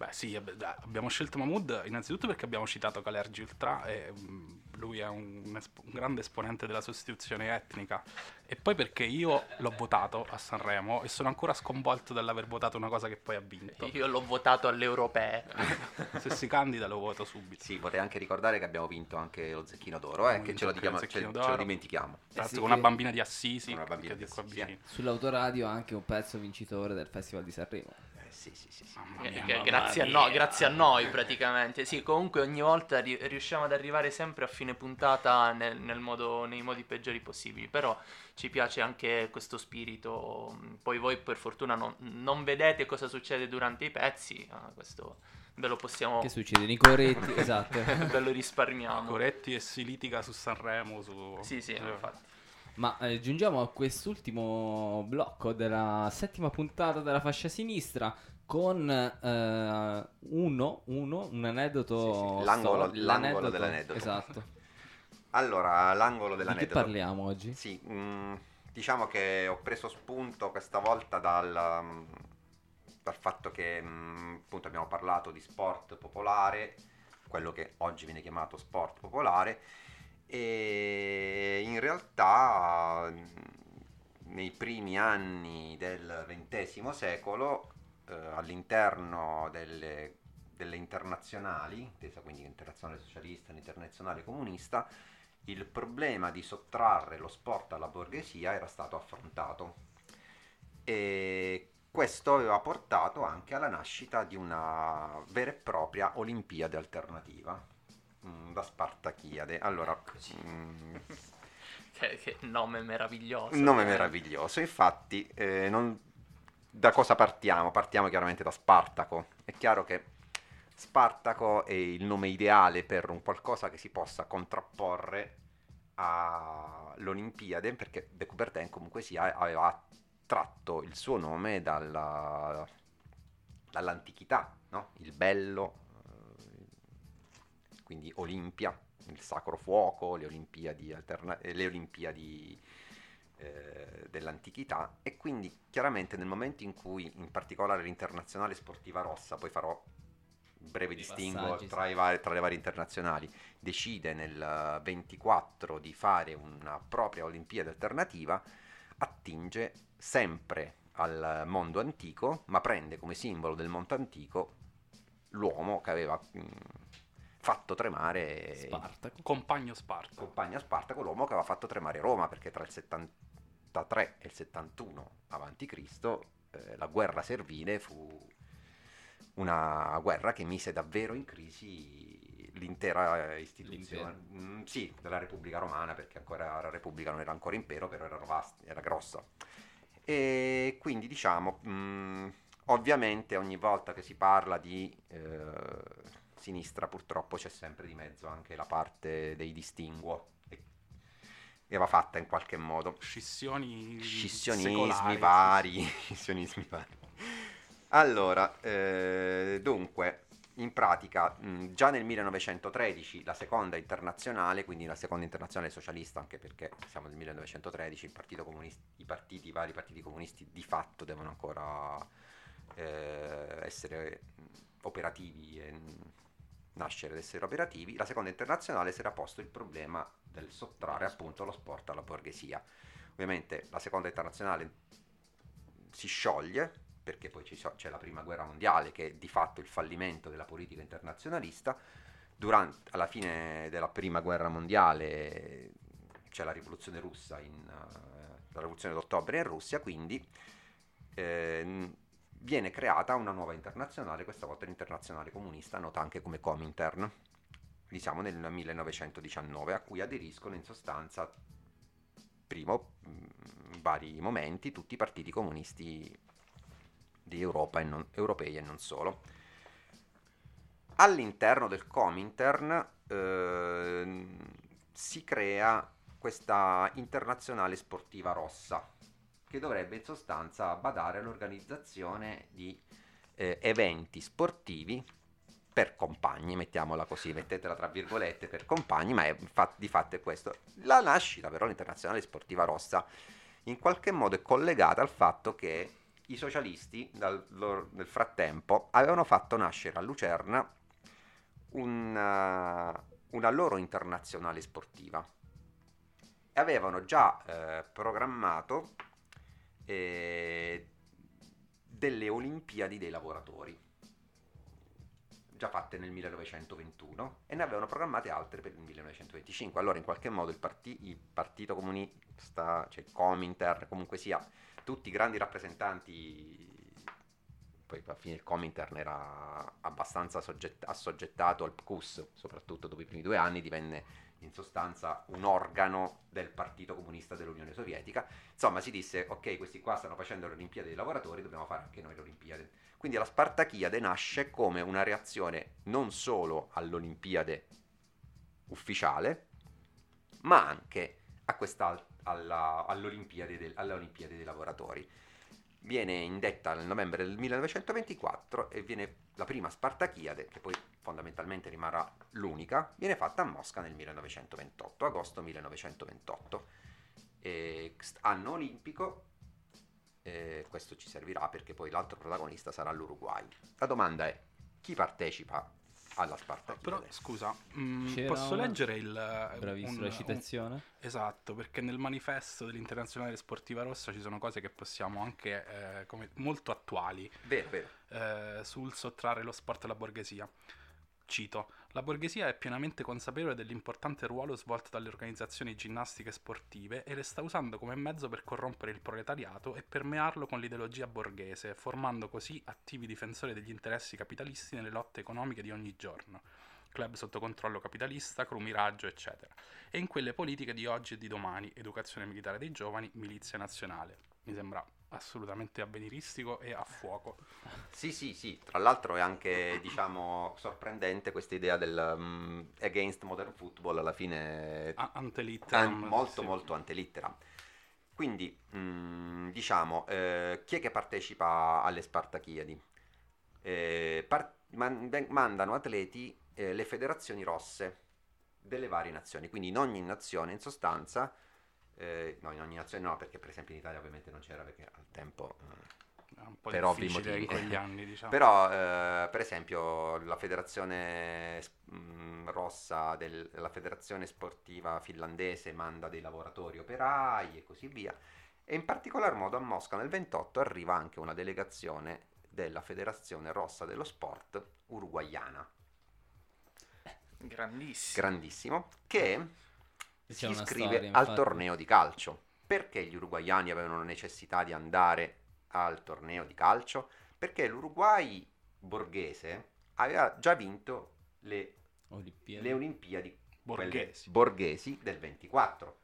S4: Beh sì, dai, abbiamo scelto Mahmood innanzitutto perché abbiamo citato Calergi Ultra e mm, lui è un, un esp- un grande esponente della sostituzione etnica e poi perché io l'ho votato a Sanremo e sono ancora sconvolto dall'aver votato una cosa che poi ha vinto.
S2: Io l'ho votato alle europee.
S4: Se si candida lo voto subito.
S3: Sì, vorrei anche ricordare che abbiamo vinto anche lo Zecchino d'Oro, eh, che ce lo, diciamo- ce- ce lo dimentichiamo.
S4: Tra l'altro
S1: sì
S4: con una bambina di Assisi,
S3: Una bambina di Assisi,
S4: vicino.
S1: Sull'autoradio anche un pezzo vincitore del Festival di Sanremo.
S3: Sì, sì, sì, sì.
S4: Mamma
S2: Eh,
S4: mia,
S2: che-
S4: mamma
S2: grazie, a noi, grazie a noi praticamente. Sì, comunque ogni volta ri- riusciamo ad arrivare sempre a fine puntata nel, nel modo, nei modi peggiori possibili. Però ci piace anche questo spirito. Poi voi per fortuna non, non vedete cosa succede durante i pezzi. ah, questo ve lo possiamo...
S1: Che succede? Nicoretti, esatto.
S2: ve lo risparmiamo.
S4: Coretti e si litiga su Sanremo. Su...
S2: Sì, sì,
S4: Eh.
S2: infatti.
S1: Ma eh, giungiamo a quest'ultimo blocco della settima puntata della fascia sinistra con eh, uno, uno, un aneddoto.
S3: Sì, sì, l'angolo-
S1: stor-
S3: l'angolo dell'aneddoto.
S1: Esatto.
S3: Allora, l'angolo
S1: Di che
S3: dell'aneddoto.
S1: parliamo oggi?
S3: Sì, mm, diciamo che ho preso spunto questa volta dal, mm, dal fatto che mm, appunto abbiamo parlato di sport popolare, quello che oggi viene chiamato sport popolare, e in realtà nei primi anni del XX secolo, eh, all'interno delle, delle internazionali, intesa quindi internazionale socialista, internazionale comunista, il problema di sottrarre lo sport alla borghesia era stato affrontato. E questo aveva portato anche alla nascita di una vera e propria Olimpiade alternativa, mm, la Spartachiade. Allora, mm,
S2: Che, che nome meraviglioso.
S3: nome
S2: eh.
S3: meraviglioso, infatti eh, non- da cosa partiamo? Partiamo chiaramente da Spartaco. È chiaro che Spartaco è il nome ideale per un qualcosa che si possa contrapporre all'Olimpiade, perché De Coubertin comunque sia aveva tratto il suo nome dalla- dall'antichità, no? Il bello, quindi Olimpia, il sacro fuoco, le Olimpiadi, alterna- eh, le Olimpiadi eh, dell'antichità. E quindi chiaramente nel momento in cui in particolare l'internazionale sportiva rossa, poi farò un breve
S1: Dei
S3: distinguo tra, i vari- tra le varie internazionali, decide nel eh, 24 di fare una propria Olimpiade alternativa, attinge sempre al mondo antico, ma prende come simbolo del mondo antico l'uomo che aveva mm, fatto tremare
S1: Spartaco.
S4: Compagno Sparta.
S3: compagno Spartaco, l'uomo che aveva fatto tremare Roma, perché tra il 73 e il 71 a.C. eh, la guerra servile fu una guerra che mise davvero in crisi l'intera istituzione. Mm, sì, della Repubblica Romana, perché ancora la Repubblica non era ancora impero, però era, vast- era grossa. E quindi diciamo, mm, ovviamente ogni volta che si parla di eh, sinistra purtroppo c'è sempre di mezzo anche la parte dei distinguo. E, va fatta in qualche modo.
S4: Scissioni
S3: scissionismi
S4: secolari,
S3: vari scissionismi vari. Allora eh, dunque in pratica mh, già nel 1913 la seconda internazionale quindi la seconda internazionale socialista anche perché siamo nel 1913 il partito comunista i partiti i vari partiti comunisti di fatto devono ancora eh, essere mh, operativi e mh, nascere ed essere operativi la seconda internazionale si era posto il problema del sottrarre appunto lo sport alla borghesia. Ovviamente la seconda internazionale si scioglie perché poi so- c'è la prima guerra mondiale che è di fatto il fallimento della politica internazionalista. Durante, alla fine della prima guerra mondiale c'è la rivoluzione russa in, eh, la rivoluzione d'ottobre in Russia quindi ehm, viene creata una nuova internazionale questa volta l'internazionale comunista nota anche come Comintern quindi siamo nel 1919 a cui aderiscono in sostanza primo in vari momenti tutti i partiti comunisti di Europa e non, europei e non solo. All'interno del Comintern ehm, si crea questa internazionale sportiva rossa che dovrebbe in sostanza badare all'organizzazione di eh, eventi sportivi per compagni, mettiamola così, mettetela tra virgolette per compagni, ma è, di fatto è questo. La nascita però l'internazionale sportiva rossa in qualche modo è collegata al fatto che i socialisti dal loro- nel frattempo avevano fatto nascere a Lucerna una, una loro internazionale sportiva e avevano già eh, programmato eh, delle Olimpiadi dei lavoratori già fatte nel 1921 e ne avevano programmate altre per il 1925 allora in qualche modo il, parti- il partito comunista cioè Comintern comunque sia tutti i grandi rappresentanti poi alla fine il Comintern era abbastanza soggett- assoggettato al PCUS soprattutto dopo i primi due anni divenne in sostanza un organo del Partito Comunista dell'Unione Sovietica. Insomma, si disse, ok, questi qua stanno facendo le Olimpiadi dei lavoratori, dobbiamo fare anche noi le Olimpiadi. Quindi la Spartachiade nasce come una reazione non solo all'Olimpiade ufficiale, ma anche alla, all'Olimpiade del- alle Olimpiadi dei lavoratori. Viene indetta nel novembre del 1924 e viene la prima Spartachiade, che poi fondamentalmente rimarrà l'unica, viene fatta a Mosca nel 1928, agosto 1928. E anno olimpico, eh, questo ci servirà perché poi l'altro protagonista sarà l'Uruguay. La domanda è, chi partecipa alla Spartachiade?
S4: Però scusa, mm,
S1: C'era
S4: posso
S1: una-
S4: leggere il... eh,
S1: Bravissima
S4: un-
S1: la
S4: un-
S1: citazione.
S4: Esatto, perché nel manifesto dell'Internazionale Sportiva Rossa ci sono cose che possiamo anche, eh, come, molto attuali,
S3: Vero, vero.
S4: eh, sul sottrarre lo sport alla borghesia. Cito, la borghesia è pienamente consapevole dell'importante ruolo svolto dalle organizzazioni ginnastiche sportive e le sta usando come mezzo per corrompere il proletariato e permearlo con l'ideologia borghese, formando così attivi difensori degli interessi capitalisti nelle lotte economiche di ogni giorno. Club sotto controllo capitalista, crumiraggio, eccetera. E in quelle politiche di oggi e di domani, educazione militare dei giovani, milizia nazionale. Mi sembra assolutamente avveniristico e a fuoco.
S3: Sì, sì, sì, tra l'altro è anche, diciamo, sorprendente questa idea del mm, against modern football, alla fine
S4: A- antelitteram,
S3: an- molto
S4: sì.
S3: molto antelitteram. Quindi, mm, diciamo, eh, chi è che partecipa alle Spartachiadi? Eh, par- man- mandano atleti eh, le federazioni rosse delle varie nazioni, quindi in ogni nazione in sostanza, eh, no, in ogni nazione no, perché per esempio in Italia ovviamente non c'era perché al tempo... eh,
S4: un po'
S3: per ovvi
S4: difficile in
S3: motivi.
S4: quegli anni, diciamo.
S3: Però, eh, per esempio, la federazione mm, rossa, del- la federazione sportiva finlandese manda dei lavoratori operai e così via. E in particolar modo a Mosca nel 28 arriva anche una delegazione della federazione rossa dello sport uruguayana,
S2: Grandissimo.
S3: grandissimo, che si
S1: una
S3: iscrive
S1: storia,
S3: al torneo di calcio. Perché gli uruguayani avevano necessità di andare al torneo di calcio? Perché l'Uruguay borghese aveva già vinto le,
S1: Olimpiadi.
S3: le Olimpiadi
S4: Borghesi.
S3: borghesi del 24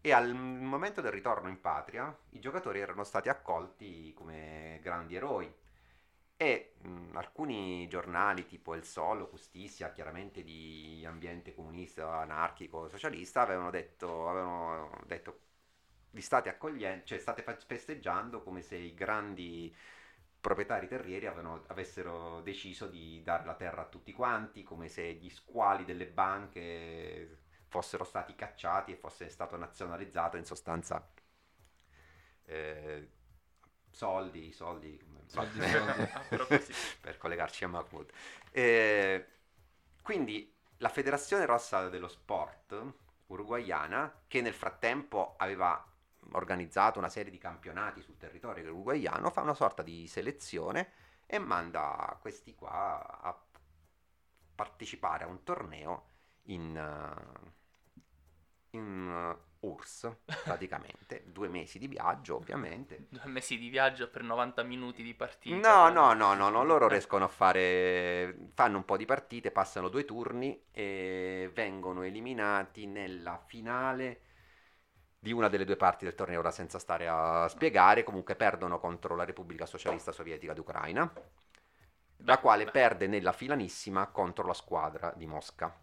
S3: e al momento del ritorno in patria i giocatori erano stati accolti come grandi eroi e mh, alcuni giornali tipo Il Solo, Justizia, chiaramente di ambiente comunista, anarchico, socialista, avevano detto, avevano detto vi state accogliendo, cioè state festeggiando come se i grandi proprietari terrieri avevano- avessero deciso di dare la terra a tutti quanti, come se gli squali delle banche fossero stati cacciati e fosse stato nazionalizzato in sostanza eh, soldi, soldi,
S1: Soldi, soldi.
S2: A proposito.
S3: per collegarci a Mahmoud. Eh, quindi la Federazione Rossa dello Sport uruguayana, che nel frattempo aveva organizzato una serie di campionati sul territorio uruguayano, fa una sorta di selezione e manda questi qua a partecipare a un torneo in, eh, in URSS, praticamente, due mesi di viaggio ovviamente.
S2: Due mesi di viaggio per 90 minuti di partita.
S3: No, no, no, no, no, loro riescono a fare, fanno un po' di partite, passano due turni e vengono eliminati nella finale di una delle due parti del torneo, ora senza stare a spiegare, comunque perdono contro la Repubblica Socialista Sovietica d'Ucraina, la quale perde nella filanissima contro la squadra di Mosca,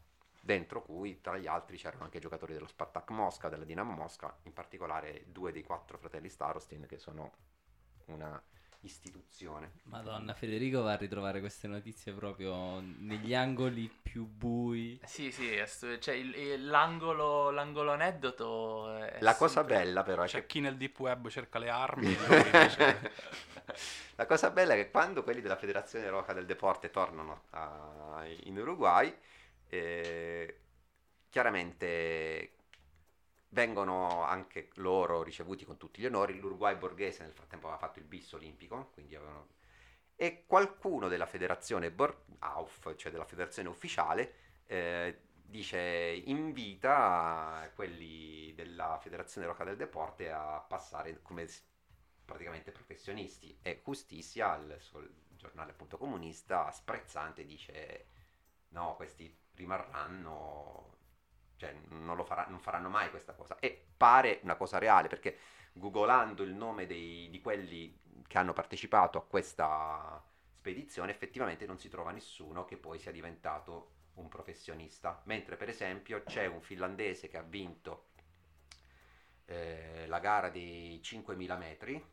S3: dentro cui tra gli altri c'erano anche giocatori dello Spartak Mosca, della Dinamo Mosca, in particolare due dei quattro fratelli Starostin che sono una istituzione.
S1: Madonna, Federico va a ritrovare queste notizie proprio negli angoli più bui.
S2: Sì, sì, cioè il- il- l'angolo, l'angolo aneddoto è
S3: La cosa
S2: sempre-
S3: bella però è
S4: C'è
S3: che
S4: chi nel deep web cerca le armi
S3: La cosa bella è che quando quelli della Federazione Roca del Deporte tornano a- in Uruguay, eh, chiaramente vengono anche loro ricevuti con tutti gli onori. L'Uruguay borghese nel frattempo aveva fatto il bis olimpico, quindi avevano... E qualcuno della federazione Bor- AUF, cioè della federazione ufficiale, eh, dice invita quelli della Federazione Roca del Deporte a passare come praticamente professionisti e Justizia, il suo giornale appunto comunista, sprezzante dice no, questi rimarranno cioè non, farà- non faranno mai questa cosa. E pare una cosa reale, perché googolando il nome dei- di quelli che hanno partecipato a questa spedizione, effettivamente non si trova nessuno che poi sia diventato un professionista. Mentre per esempio c'è un finlandese che ha vinto eh, la gara dei 5.000 metri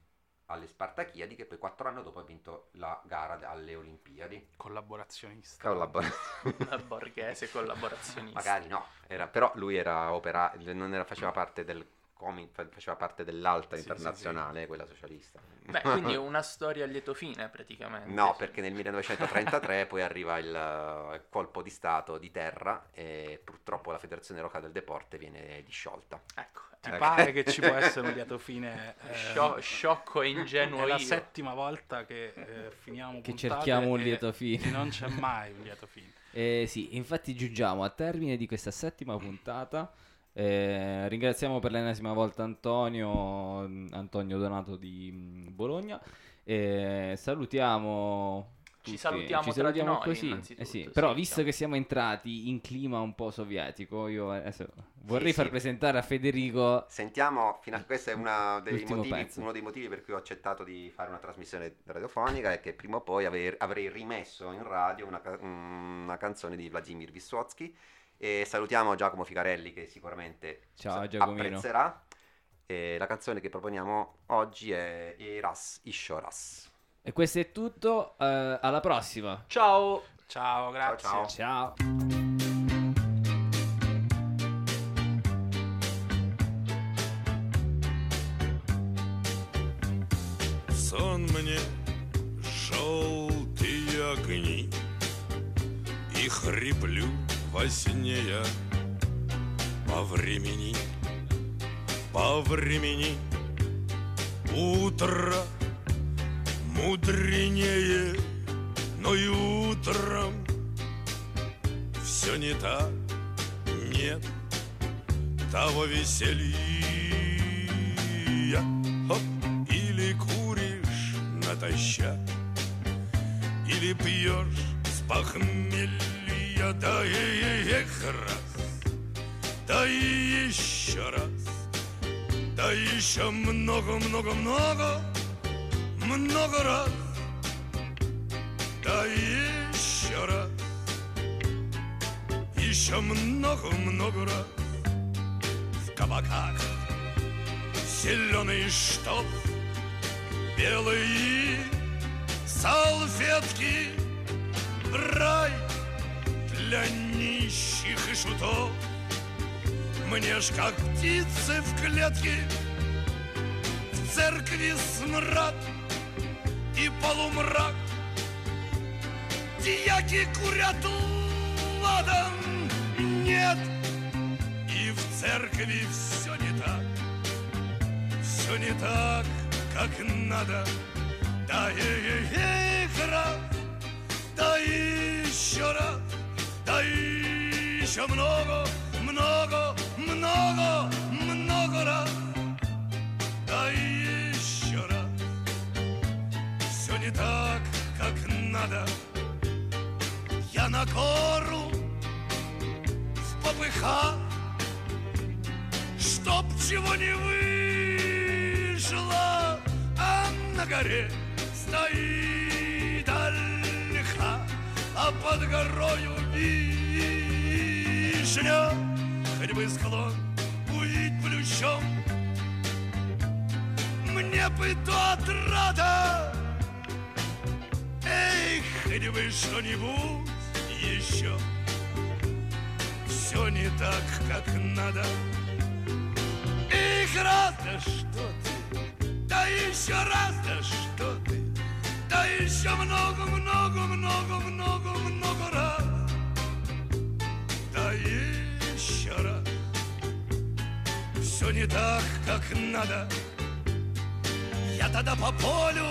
S3: alle Spartachiadi, che poi quattro anni dopo ha vinto la gara alle Olimpiadi.
S4: Collaborazionista.
S3: Collabor-
S2: Una borghese collaborazionista.
S3: Magari no, era- però lui era opera, non era- faceva parte del comi- fa- faceva parte dell'alta
S4: Sì, sì,
S3: internazionale, quella socialista.
S2: Beh, quindi è una storia a lieto fine praticamente.
S3: No, perché nel 1933 poi arriva il eh, colpo di stato di terra e purtroppo la Federazione Europea del Deporte viene disciolta.
S2: Ecco,
S4: Ti
S3: Ecco.
S4: pare che ci può essere un lieto fine? eh,
S2: Scio- sciocco e ingenuo
S4: è la
S2: io.
S4: settima volta che eh, finiamo
S1: Che cerchiamo un lieto fine.
S4: Non c'è mai un lieto fine.
S1: Eh, sì, infatti giungiamo a termine di questa settima puntata. Eh, ringraziamo per l'ennesima volta Antonio, Antonio Donato di mm, Bologna. Eh, salutiamo.
S2: Ci salutiamo
S1: Ci
S2: tra di
S1: salutiamo
S2: noi,
S1: così. Eh sì,
S2: sì,
S1: Però,
S2: diciamo.
S1: visto che siamo entrati in clima un po' sovietico, io adesso vorrei
S3: Sì,
S1: far
S3: sì.
S1: presentare a Federico.
S3: Sentiamo, fino a questo è una dei motivi- uno dei motivi per cui ho accettato di fare una trasmissione radiofonica e che prima o poi avrei, avrei rimesso in radio una, una canzone di Vladimir Vissotsky e salutiamo Giacomo Ficarelli che sicuramente
S1: Ciao,
S3: apprezzerà. E la canzone che proponiamo oggi è Eras Ishoras.
S1: E questo è tutto. eh, alla prossima.
S2: Ciao!
S4: Ciao, grazie.
S3: ciao.
S1: Ciao.
S10: сон мне желтые огни И хриплю во сне я по времени, по времени Утро мудренее, но и утром Все не так, нет того веселья. Хоп, или куришь натощак Или пьешь с похмелья Да и эх раз, да и еще раз Да еще много-много-много Много раз Да еще раз Еще много-много раз В кабаках зеленый штоп, белые салфетки, рай для нищих и шутов. Мне ж как птицы в клетке, в церкви смрад и полумрак. Дьяки курят ладан, нет, и в церкви все не так все не так, как надо. Да и их раз, да еще раз, да еще много, много, много, много раз. Да еще не так, как надо. Я на гору в попыхах чтоб чего не вышло, а на горе стоит ольха, а под горою вишня, хоть бы склон увидеть плющом. Мне бы то отрада, эй, хоть бы что-нибудь еще. Все не так, как надо. Их раз, да что ты, да еще раз, да что ты, да еще много, много, много, много, много раз, да еще раз. Все не так, как надо. Я тогда по полю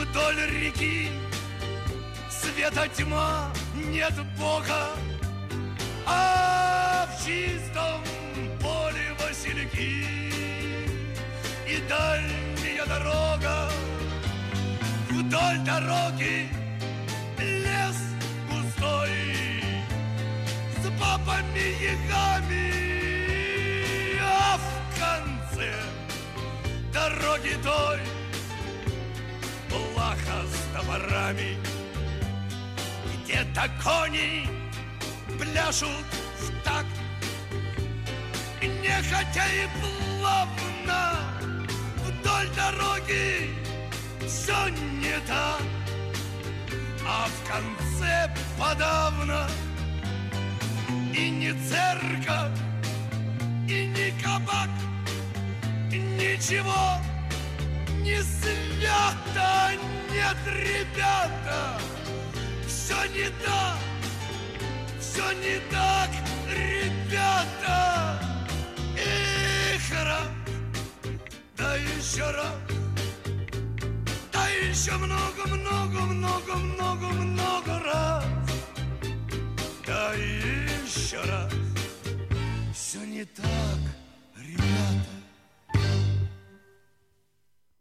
S10: вдоль реки. Света тьма, нет Бога, а в чистом поле васильки. И дальняя дорога. Вдоль дороги. Лес густой с бабами ягами, а в конце дороги той плаха с топорами. Где-то кони пляшут в такт, нехотя и плавно вдоль дороги. Все не так, а в конце подавно. И не церковь, и не кабак, ничего не свято, нет, ребята, все не так, все не так, ребята. Эх, раз, да еще раз, да еще много, много, много, много, много раз, да еще раз. Все не так.